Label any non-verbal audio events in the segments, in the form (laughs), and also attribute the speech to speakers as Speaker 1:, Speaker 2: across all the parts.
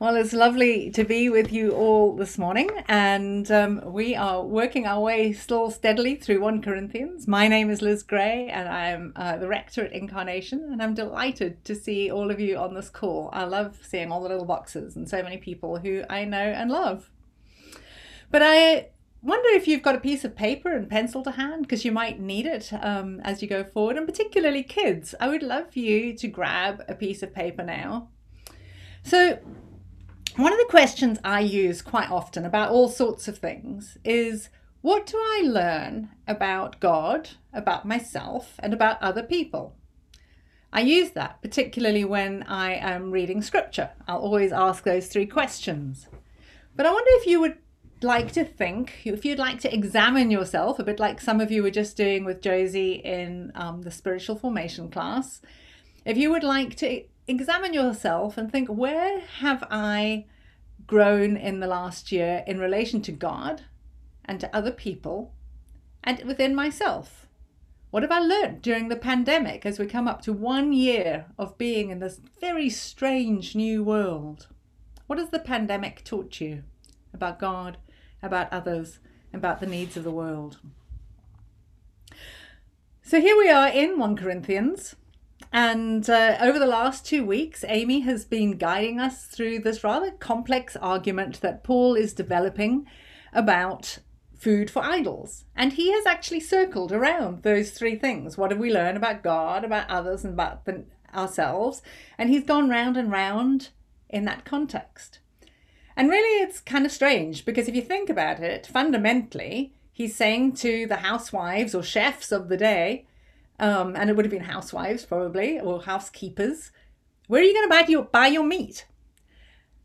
Speaker 1: Well, it's lovely to be with you all this morning, and um, we are working our way still steadily through 1 Corinthians. My name is Liz Gray, and I'm uh, the rector at Incarnation, and I'm delighted to see all of you on this call. I love seeing all the little boxes and so many people who I know and love. But I wonder if you've got a piece of paper and pencil to hand because you might need it um, as you go forward, and particularly kids. I would love for you to grab a piece of paper now. So, one of the questions I use quite often about all sorts of things is what do I learn about God, about myself, and about other people? I use that particularly when I am reading scripture. I'll always ask those three questions. But I wonder if you would like to think, if you'd like to examine yourself, a bit like some of you were just doing with Josie in um, the spiritual formation class, if you would like to examine yourself and think, where have I grown in the last year in relation to God and to other people and within myself? What have I learned during the pandemic as we come up to one year of being in this very strange new world? What has the pandemic taught you about God, about others, about the needs of the world? So here we are in 1 Corinthians. And uh, over the last two weeks, Amy has been guiding us through this rather complex argument that Paul is developing about food for idols. And he has actually circled around those three things. What have we learned about God, about others, and about the, ourselves? And he's gone round and round in that context. And really, it's kind of strange because if you think about it, fundamentally, he's saying to the housewives or chefs of the day, um, and it would have been housewives probably or housekeepers. Where are you going to buy your buy your meat?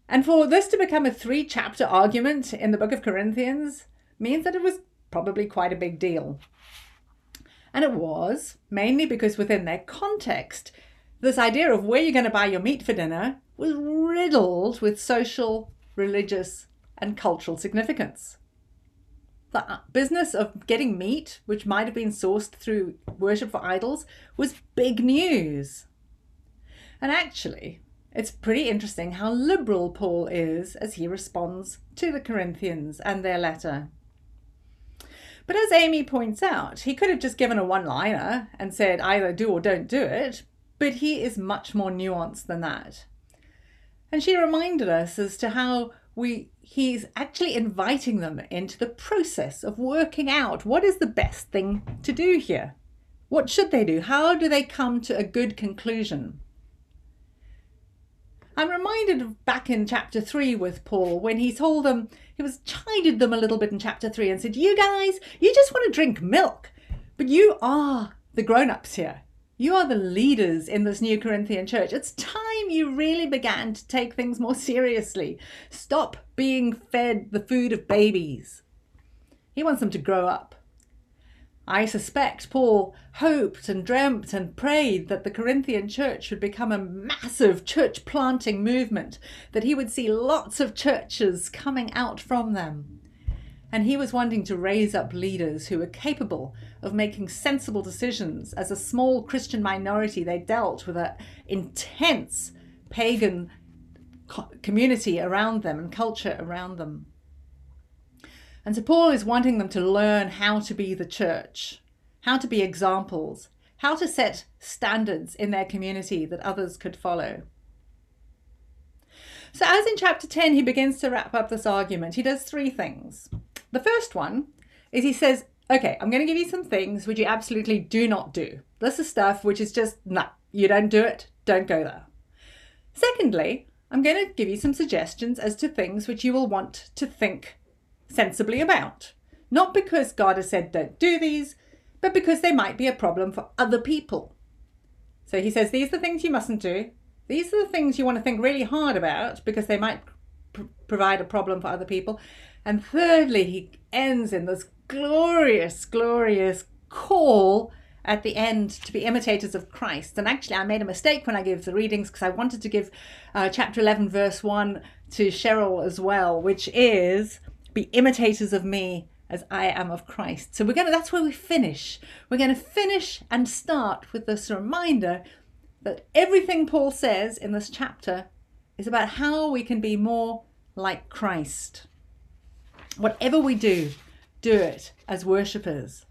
Speaker 1: And for this to become a three chapter argument in the book of Corinthians means that it was probably quite a big deal. And it was mainly because within their context, this idea of where you're going to buy your meat for dinner was riddled with social, religious, and cultural significance the business of getting meat, which might have been sourced through worship for idols, was big news. And actually, it's pretty interesting how liberal Paul is as he responds to the Corinthians and their letter. But as Amy points out, he could have just given a one liner and said either do or don't do it, but he is much more nuanced than that. And she reminded us as to how we he's actually inviting them into the process of working out what is the best thing to do here. What should they do? How do they come to a good conclusion? I'm reminded of back in chapter 3 with Paul when he told them, he was chided them a little bit in chapter 3 and said, You guys, you just want to drink milk, but you are the grown ups here. You are the leaders in this new Corinthian church. It's time you really began to take things more seriously. Stop being fed the food of babies. He wants them to grow up. I suspect Paul hoped and dreamt and prayed that the Corinthian church would become a massive church planting movement, that he would see lots of churches coming out from them. And he was wanting to raise up leaders who were capable of making sensible decisions. As a small Christian minority, they dealt with an intense pagan community around them and culture around them. And so Paul is wanting them to learn how to be the church, how to be examples, how to set standards in their community that others could follow. So, as in chapter 10, he begins to wrap up this argument, he does three things. The first one is he says, Okay, I'm going to give you some things which you absolutely do not do. This is stuff which is just, nah, you don't do it, don't go there. Secondly, I'm going to give you some suggestions as to things which you will want to think sensibly about. Not because God has said don't do these, but because they might be a problem for other people. So he says these are the things you mustn't do. These are the things you want to think really hard about because they might pr- provide a problem for other people. And thirdly, he ends in this glorious, glorious call at the end to be imitators of Christ. And actually, I made a mistake when I gave the readings because I wanted to give uh, chapter 11, verse 1 to Cheryl as well, which is be imitators of me as I am of Christ. So we're going to, that's where we finish. We're going to finish and start with this reminder that everything Paul says in this chapter is about how we can be more like Christ. Whatever we do, do it as worshippers.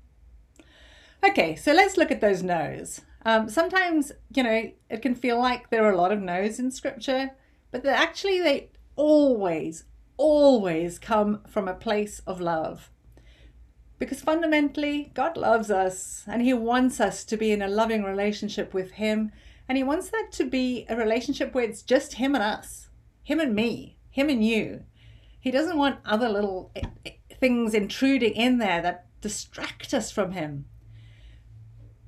Speaker 1: Okay, so let's look at those no's. Um, sometimes, you know, it can feel like there are a lot of no's in scripture, but actually they always, always come from a place of love. Because fundamentally, God loves us and He wants us to be in a loving relationship with Him. And He wants that to be a relationship where it's just Him and us, Him and me, Him and you. He doesn't want other little eh, eh, things intruding in there that distract us from Him.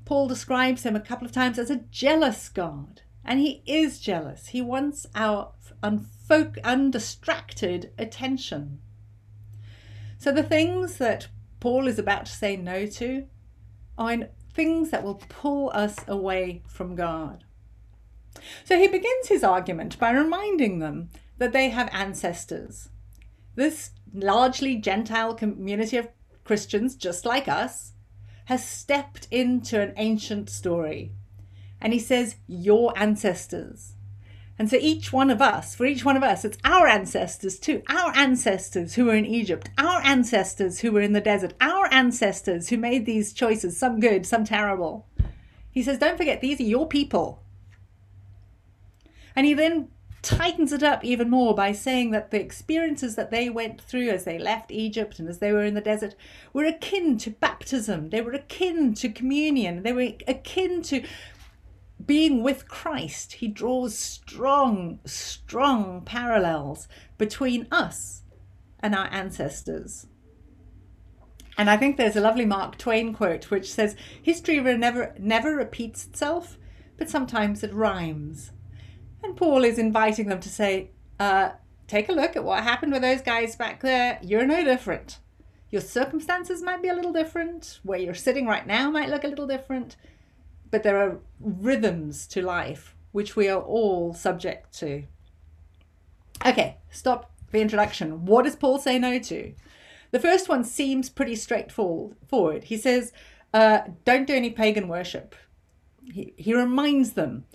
Speaker 1: Paul describes Him a couple of times as a jealous God. And He is jealous. He wants our undistracted attention. So the things that Paul is about to say no to are things that will pull us away from God. So he begins his argument by reminding them that they have ancestors. This largely Gentile community of Christians, just like us, has stepped into an ancient story. And he says, Your ancestors. And so each one of us, for each one of us, it's our ancestors too. Our ancestors who were in Egypt, our ancestors who were in the desert, our ancestors who made these choices, some good, some terrible. He says, don't forget, these are your people. And he then tightens it up even more by saying that the experiences that they went through as they left Egypt and as they were in the desert were akin to baptism. They were akin to communion. They were akin to being with Christ, he draws strong, strong parallels between us and our ancestors. And I think there's a lovely Mark Twain quote which says, History never, never repeats itself, but sometimes it rhymes. And Paul is inviting them to say, uh, Take a look at what happened with those guys back there. You're no different. Your circumstances might be a little different. Where you're sitting right now might look a little different but there are rhythms to life which we are all subject to. Okay, stop the introduction. What does Paul say no to? The first one seems pretty straightforward. He says, uh, don't do any pagan worship. He, he reminds them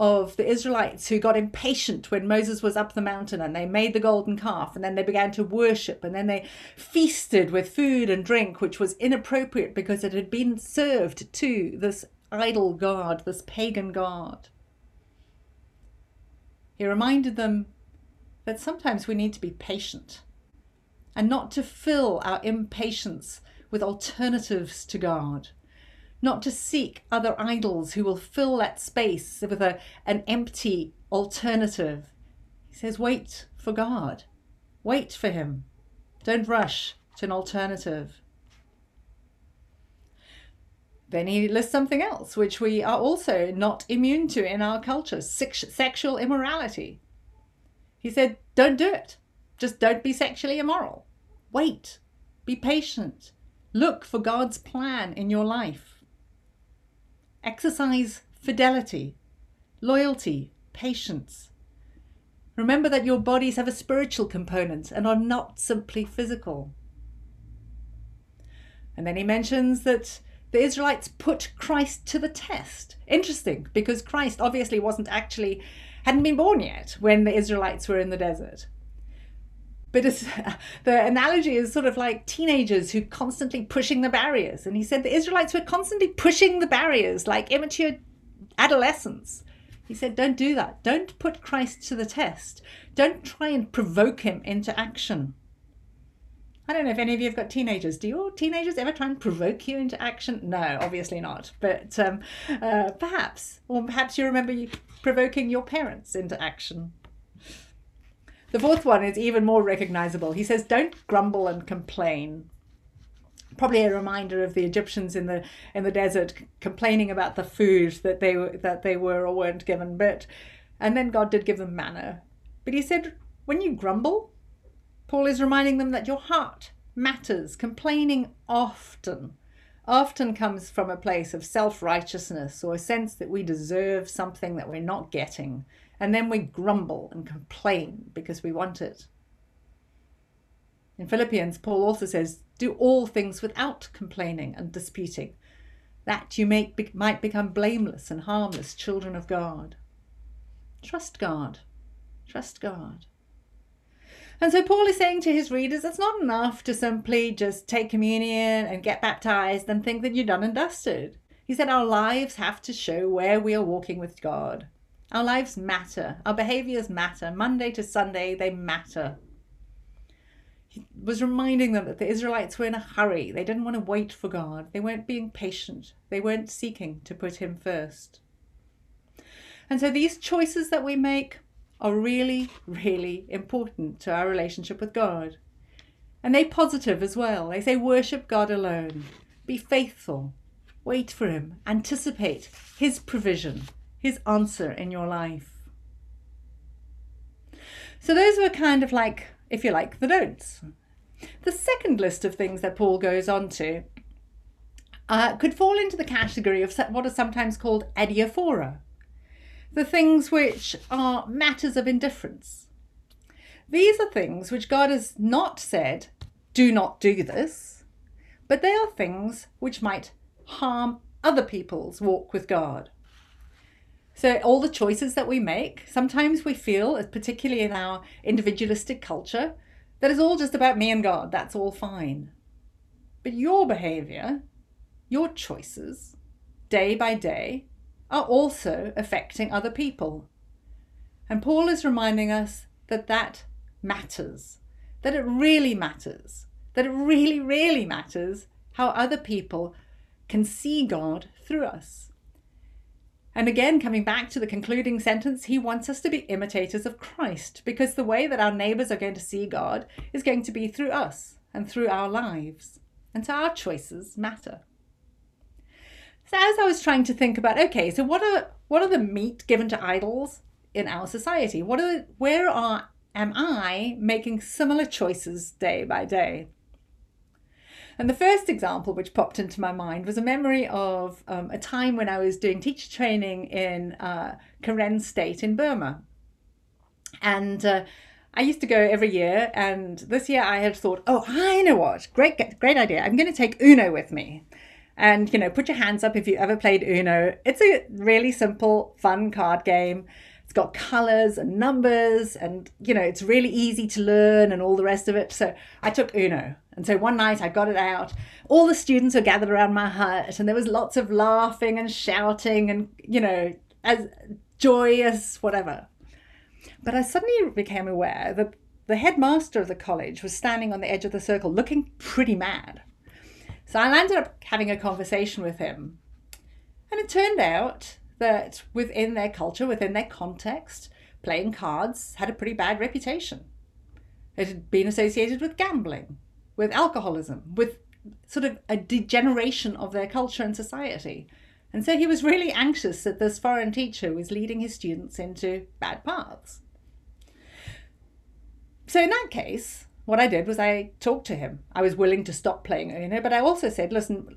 Speaker 1: of the Israelites who got impatient when Moses was up the mountain and they made the golden calf and then they began to worship and then they feasted with food and drink, which was inappropriate because it had been served to this idol god, this pagan god. He reminded them that sometimes we need to be patient and not to fill our impatience with alternatives to God, not to seek other idols who will fill that space with a, an empty alternative. He says, wait for God, wait for Him. Don't rush to an alternative. Then he lists something else, which we are also not immune to in our culture sex- sexual immorality. He said, Don't do it. Just don't be sexually immoral. Wait. Be patient. Look for God's plan in your life. Exercise fidelity, loyalty, patience. Remember that your bodies have a spiritual component and are not simply physical. And then he mentions that the Israelites put Christ to the test. Interesting, because Christ obviously wasn't actually, hadn't been born yet when the Israelites were in the desert. But (laughs) the analogy is sort of like teenagers who constantly pushing the barriers. And he said the Israelites were constantly pushing the barriers like immature adolescents. He said, don't do that. Don't put Christ to the test. Don't try and provoke him into action. I don't know if any of you have got teenagers. Do your teenagers ever try and provoke you into action? No, obviously not. But um, uh, perhaps, or perhaps you remember you provoking your parents into action. The fourth one is even more recognizable. He says, "Don't grumble and complain." Probably a reminder of the Egyptians in the in the desert complaining about the food that they that they were or weren't given. But and then God did give them manna. But He said, when you grumble, Paul is reminding them that your heart matters. Complaining often, often comes from a place of self righteousness or a sense that we deserve something that we're not getting. And then we grumble and complain because we want it. In Philippians, Paul also says, Do all things without complaining and disputing, that you may, might become blameless and harmless children of God. Trust God. Trust God. And so Paul is saying to his readers, it's not enough to simply just take communion and get baptized and think that you're done and dusted. He said our lives have to show where we are walking with God. Our lives matter. Our behaviors matter. Monday to Sunday, they matter. He was reminding them that the Israelites were in a hurry. They didn't want to wait for God. They weren't being patient. They weren't seeking to put Him first. And so these choices that we make are really, really important to our relationship with God. And they are positive as well. They say worship God alone. Be faithful. Wait for Him. Anticipate His provision his answer in your life. So those were kind of like, if you like, the don'ts. The second list of things that Paul goes on to uh, could fall into the category of what are sometimes called adiaphora, the things which are matters of indifference. These are things which God has not said, do not do this, but they are things which might harm other people's walk with God. So, all the choices that we make, sometimes we feel, particularly in our individualistic culture, that it's all just about me and God. That's all fine. But your behavior, your choices, day by day, are also affecting other people. And Paul is reminding us that that matters, that it really matters, that it really, really matters how other people can see God through us. And again, coming back to the concluding sentence, he wants us to be imitators of Christ because the way that our neighbours are going to see God is going to be through us and through our lives. And so our choices matter. So as I was trying to think about, okay, so what are what are the meat given to idols in our society? What are where are am I making similar choices day by day? And the first example which popped into my mind was a memory of um, a time when I was doing teacher training in uh, Karen State in Burma. And uh, I used to go every year, and this year I had thought, oh, I know what, great, great idea. I'm going to take Uno with me. And, you know, put your hands up if you ever played Uno. It's a really simple, fun card game. It's got colors and numbers, and, you know, it's really easy to learn and all the rest of it. So I took Uno. And so one night I got it out. All the students were gathered around my hut, and there was lots of laughing and shouting and, you know, as joyous, whatever. But I suddenly became aware that the headmaster of the college was standing on the edge of the circle looking pretty mad. So I ended up having a conversation with him. And it turned out that within their culture, within their context, playing cards had a pretty bad reputation. It had been associated with gambling, with alcoholism, with sort of a degeneration of their culture and society. And so he was really anxious that this foreign teacher was leading his students into bad paths. So in that case, what I did was I talked to him. I was willing to stop playing Uno, but I also said, listen,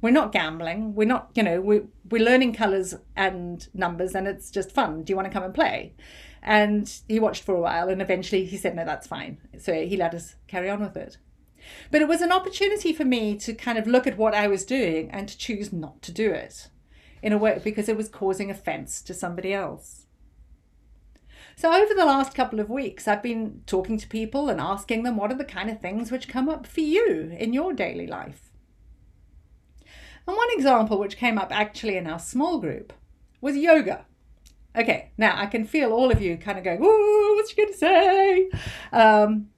Speaker 1: we're not gambling. We're not, you know, we, we're learning colours and numbers and it's just fun. Do you want to come and play? And he watched for a while and eventually he said, no, that's fine. So he let us carry on with it. But it was an opportunity for me to kind of look at what I was doing and to choose not to do it in a way because it was causing offense to somebody else. So, over the last couple of weeks, I've been talking to people and asking them what are the kind of things which come up for you in your daily life. And one example which came up actually in our small group was yoga. Okay, now I can feel all of you kind of going, "Ooh, what's she going to say?" Um,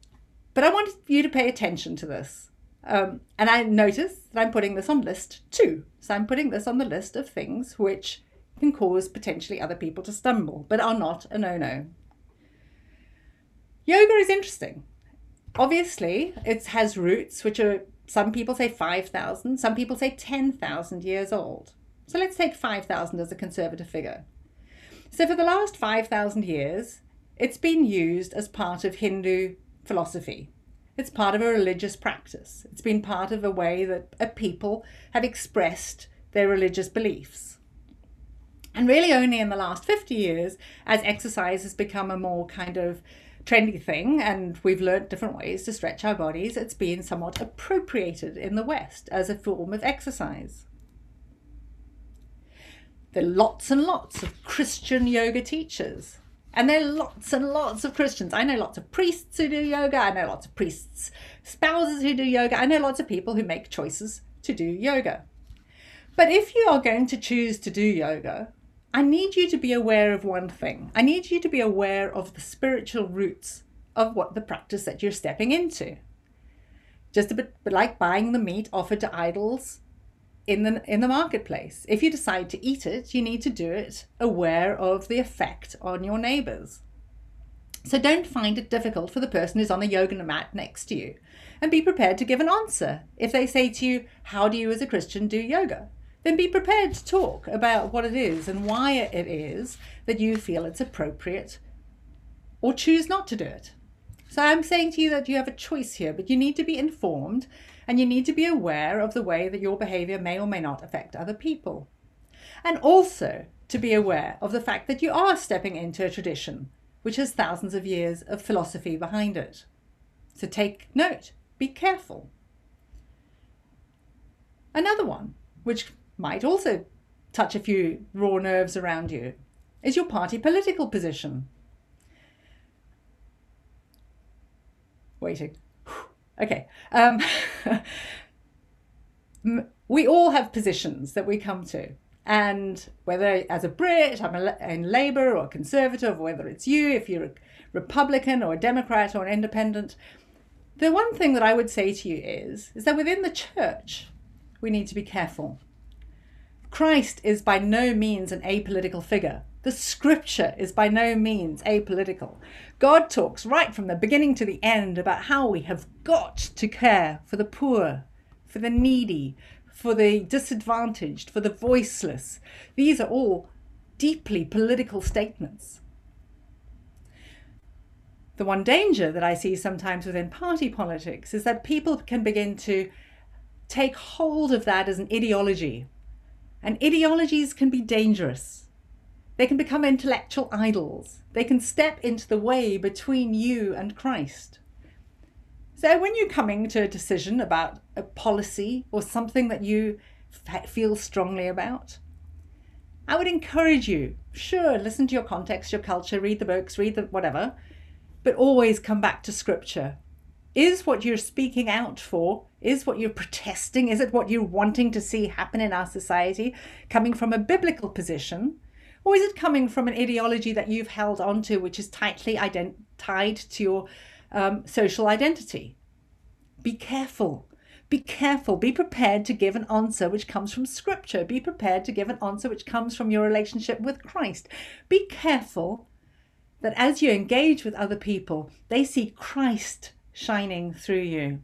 Speaker 1: but I want you to pay attention to this. Um, and I notice that I'm putting this on list two. So I'm putting this on the list of things which can cause potentially other people to stumble, but are not a no no. Yoga is interesting. Obviously, it has roots which are, some people say 5,000, some people say 10,000 years old. So let's take 5,000 as a conservative figure. So for the last 5,000 years, it's been used as part of Hindu philosophy. It's part of a religious practice. It's been part of a way that a people have expressed their religious beliefs. And really, only in the last 50 years, as exercise has become a more kind of trendy thing and we've learned different ways to stretch our bodies, it's been somewhat appropriated in the West as a form of exercise. There are lots and lots of Christian yoga teachers And there are lots and lots of Christians. I know lots of priests who do yoga. I know lots of priests' spouses who do yoga. I know lots of people who make choices to do yoga. But if you are going to choose to do yoga, I need you to be aware of one thing. I need you to be aware of the spiritual roots of what the practice that you're stepping into. Just a bit like buying the meat offered to idols in the in the marketplace. If you decide to eat it, you need to do it aware of the effect on your neighbors. So don't find it difficult for the person who's on the yoga mat next to you and be prepared to give an answer. If they say to you, "How do you as a Christian do yoga?" Then be prepared to talk about what it is and why it is that you feel it's appropriate or choose not to do it. So I'm saying to you that you have a choice here, but you need to be informed and you need to be aware of the way that your behavior may or may not affect other people. And also to be aware of the fact that you are stepping into a tradition which has thousands of years of philosophy behind it. So take note, be careful. Another one, which might also touch a few raw nerves around you, is your party political position. Waiting. (sighs) Okay. Um, (laughs) we all have positions that we come to. And whether as a Brit, I'm in Labour or Conservative, or whether it's you, if you're a Republican or a Democrat or an independent, the one thing that I would say to you is, is that within the church, we need to be careful. Christ is by no means an apolitical figure. The scripture is by no means apolitical. God talks right from the beginning to the end about how we have got to care for the poor, for the needy, for the disadvantaged, for the voiceless. These are all deeply political statements. The one danger that I see sometimes within party politics is that people can begin to take hold of that as an ideology. And ideologies can be dangerous they can become intellectual idols. They can step into the way between you and Christ. So, when you're coming to a decision about a policy or something that you feel strongly about, I would encourage you sure, listen to your context, your culture, read the books, read the whatever, but always come back to scripture. Is what you're speaking out for, is what you're protesting, is it what you're wanting to see happen in our society coming from a biblical position? Or is it coming from an ideology that you've held onto, which is tightly ident- tied to your um, social identity? Be careful. Be careful. Be prepared to give an answer which comes from Scripture. Be prepared to give an answer which comes from your relationship with Christ. Be careful that as you engage with other people, they see Christ shining through you.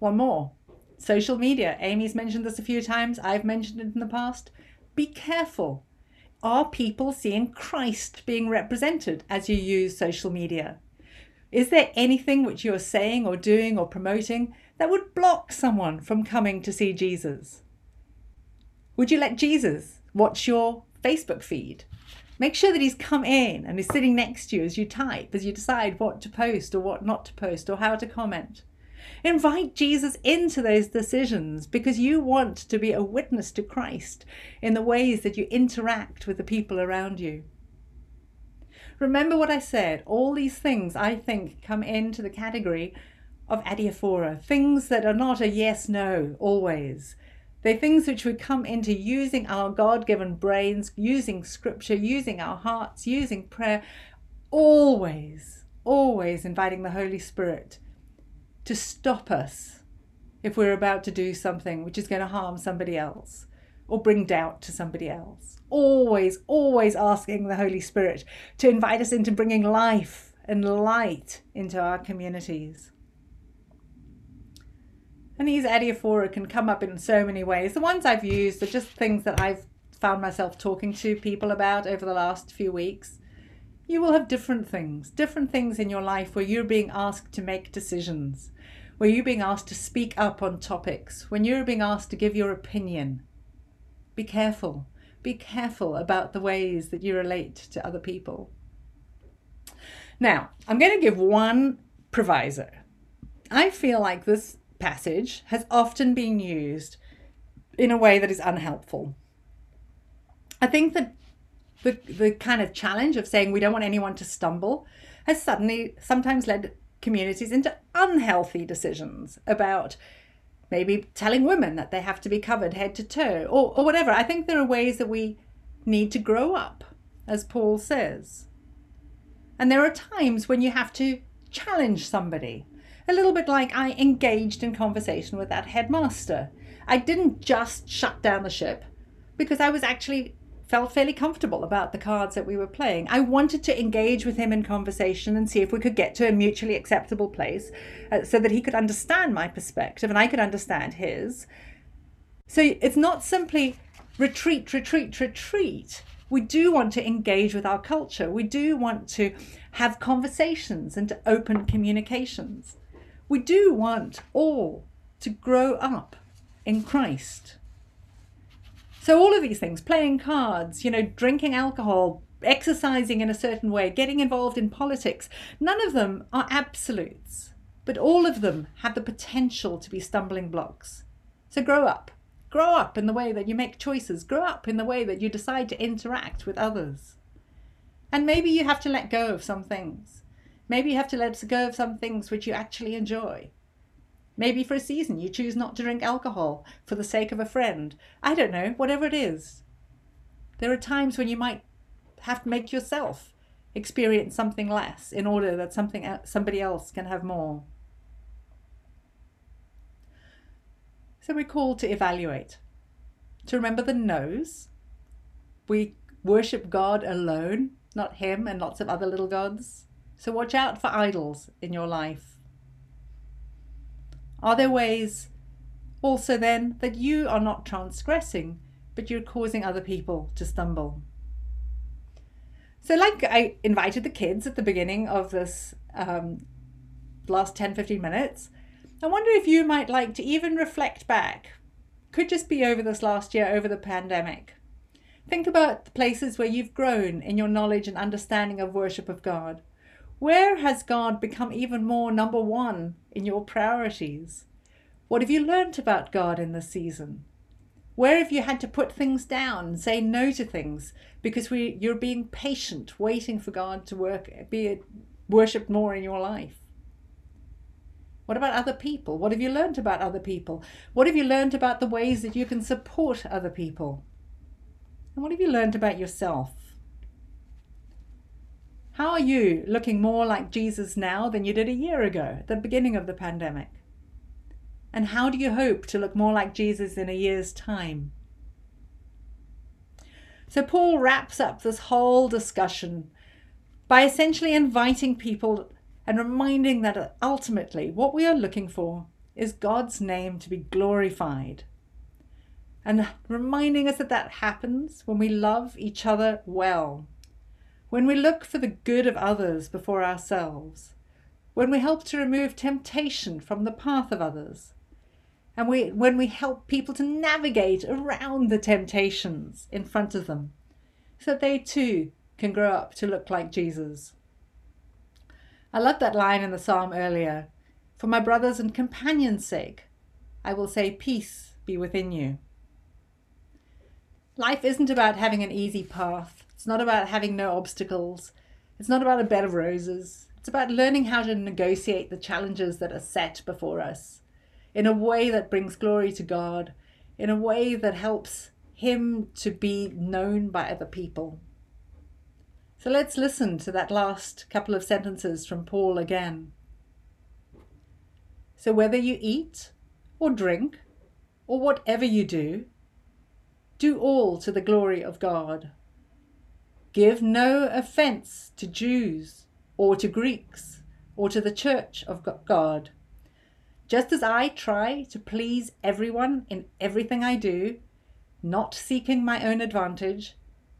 Speaker 1: One more. Social media. Amy's mentioned this a few times. I've mentioned it in the past. Be careful. Are people seeing Christ being represented as you use social media? Is there anything which you're saying or doing or promoting that would block someone from coming to see Jesus? Would you let Jesus watch your Facebook feed? Make sure that he's come in and is sitting next to you as you type, as you decide what to post or what not to post or how to comment. Invite Jesus into those decisions because you want to be a witness to Christ in the ways that you interact with the people around you. Remember what I said, all these things I think come into the category of adiaphora, things that are not a yes no always. They're things which would come into using our God given brains, using scripture, using our hearts, using prayer, always, always inviting the Holy Spirit to stop us if we're about to do something which is going to harm somebody else or bring doubt to somebody else. Always, always asking the Holy Spirit to invite us into bringing life and light into our communities. And these adiaphora can come up in so many ways. The ones I've used are just things that I've found myself talking to people about over the last few weeks. You will have different things, different things in your life where you're being asked to make decisions, where you're being asked to speak up on topics, when you're being asked to give your opinion. Be careful. Be careful about the ways that you relate to other people. Now, I'm going to give one proviso. I feel like this passage has often been used in a way that is unhelpful. I think that the, the kind of challenge of saying we don't want anyone to stumble has suddenly sometimes led communities into unhealthy decisions about maybe telling women that they have to be covered head to toe or, or whatever. I think there are ways that we need to grow up, as Paul says. And there are times when you have to challenge somebody. A little bit like I engaged in conversation with that headmaster. I didn't just shut down the ship because I was actually felt fairly comfortable about the cards that we were playing. I wanted to engage with him in conversation and see if we could get to a mutually acceptable place uh, so that he could understand my perspective and I could understand his. So it's not simply retreat, retreat, retreat. We do want to engage with our culture. We do want to have conversations and to open communications. We do want all to grow up in Christ. So all of these things, playing cards, you know, drinking alcohol, exercising in a certain way, getting involved in politics, none of them are absolutes, but all of them have the potential to be stumbling blocks. So grow up. Grow up in the way that you make choices. Grow up in the way that you decide to interact with others. And maybe you have to let go of some things. Maybe you have to let go of some things which you actually enjoy. Maybe for a season you choose not to drink alcohol for the sake of a friend. I don't know, whatever it is. There are times when you might have to make yourself experience something less in order that something somebody else can have more. So we're called to evaluate, to remember the no's. We worship God alone, not Him and lots of other little gods. So watch out for idols in your life. Are there ways also then that you are not transgressing, but you're causing other people to stumble? So, like I invited the kids at the beginning of this um, last 10 15 minutes, I wonder if you might like to even reflect back. Could just be over this last year, over the pandemic. Think about the places where you've grown in your knowledge and understanding of worship of God. Where has God become even more number one in your priorities? What have you learnt about God in this season? Where have you had to put things down, say no to things because we, you're being patient, waiting for God to work, be worshipped more in your life? What about other people? What have you learnt about other people? What have you learnt about the ways that you can support other people? And what have you learnt about yourself? How are you looking more like Jesus now than you did a year ago at the beginning of the pandemic? And how do you hope to look more like Jesus in a year's time? So, Paul wraps up this whole discussion by essentially inviting people and reminding that ultimately what we are looking for is God's name to be glorified. And reminding us that that happens when we love each other well when we look for the good of others before ourselves, when we help to remove temptation from the path of others, and we, when we help people to navigate around the temptations in front of them, so that they too can grow up to look like Jesus. I love that line in the psalm earlier. For my brothers and companions' sake, I will say, Peace be within you. Life isn't about having an easy path. It's not about having no obstacles. It's not about a bed of roses. It's about learning how to negotiate the challenges that are set before us in a way that brings glory to God, in a way that helps Him to be known by other people. So let's listen to that last couple of sentences from Paul again. So whether you eat or drink or whatever you do, do all to the glory of God. Give no offense to Jews or to Greeks or to the church of God. Just as I try to please everyone in everything I do, not seeking my own advantage,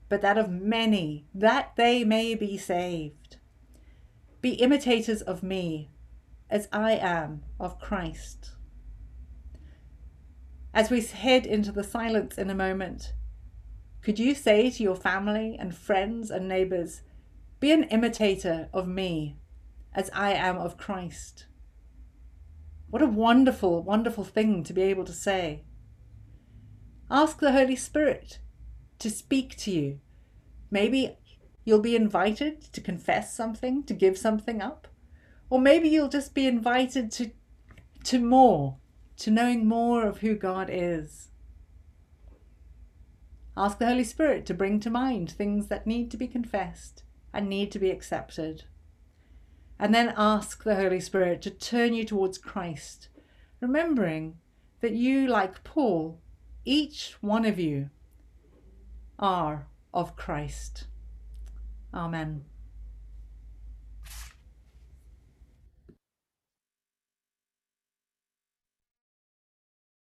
Speaker 1: but that of many, that they may be saved. Be imitators of me, as I am of Christ. As we head into the silence in a moment, could you say to your family and friends and neighbors, Be an imitator of me as I am of Christ? What a wonderful, wonderful thing to be able to say. Ask the Holy Spirit to speak to you, Maybe you'll be invited to confess something, to give something up. Or maybe you'll just be invited to, to more, to knowing more of who God is. Ask the Holy Spirit to bring to mind things that need to be confessed and need to be accepted. And then ask the Holy Spirit to turn you towards Christ, remembering that you, like Paul, each one of you, are of Christ. Amen.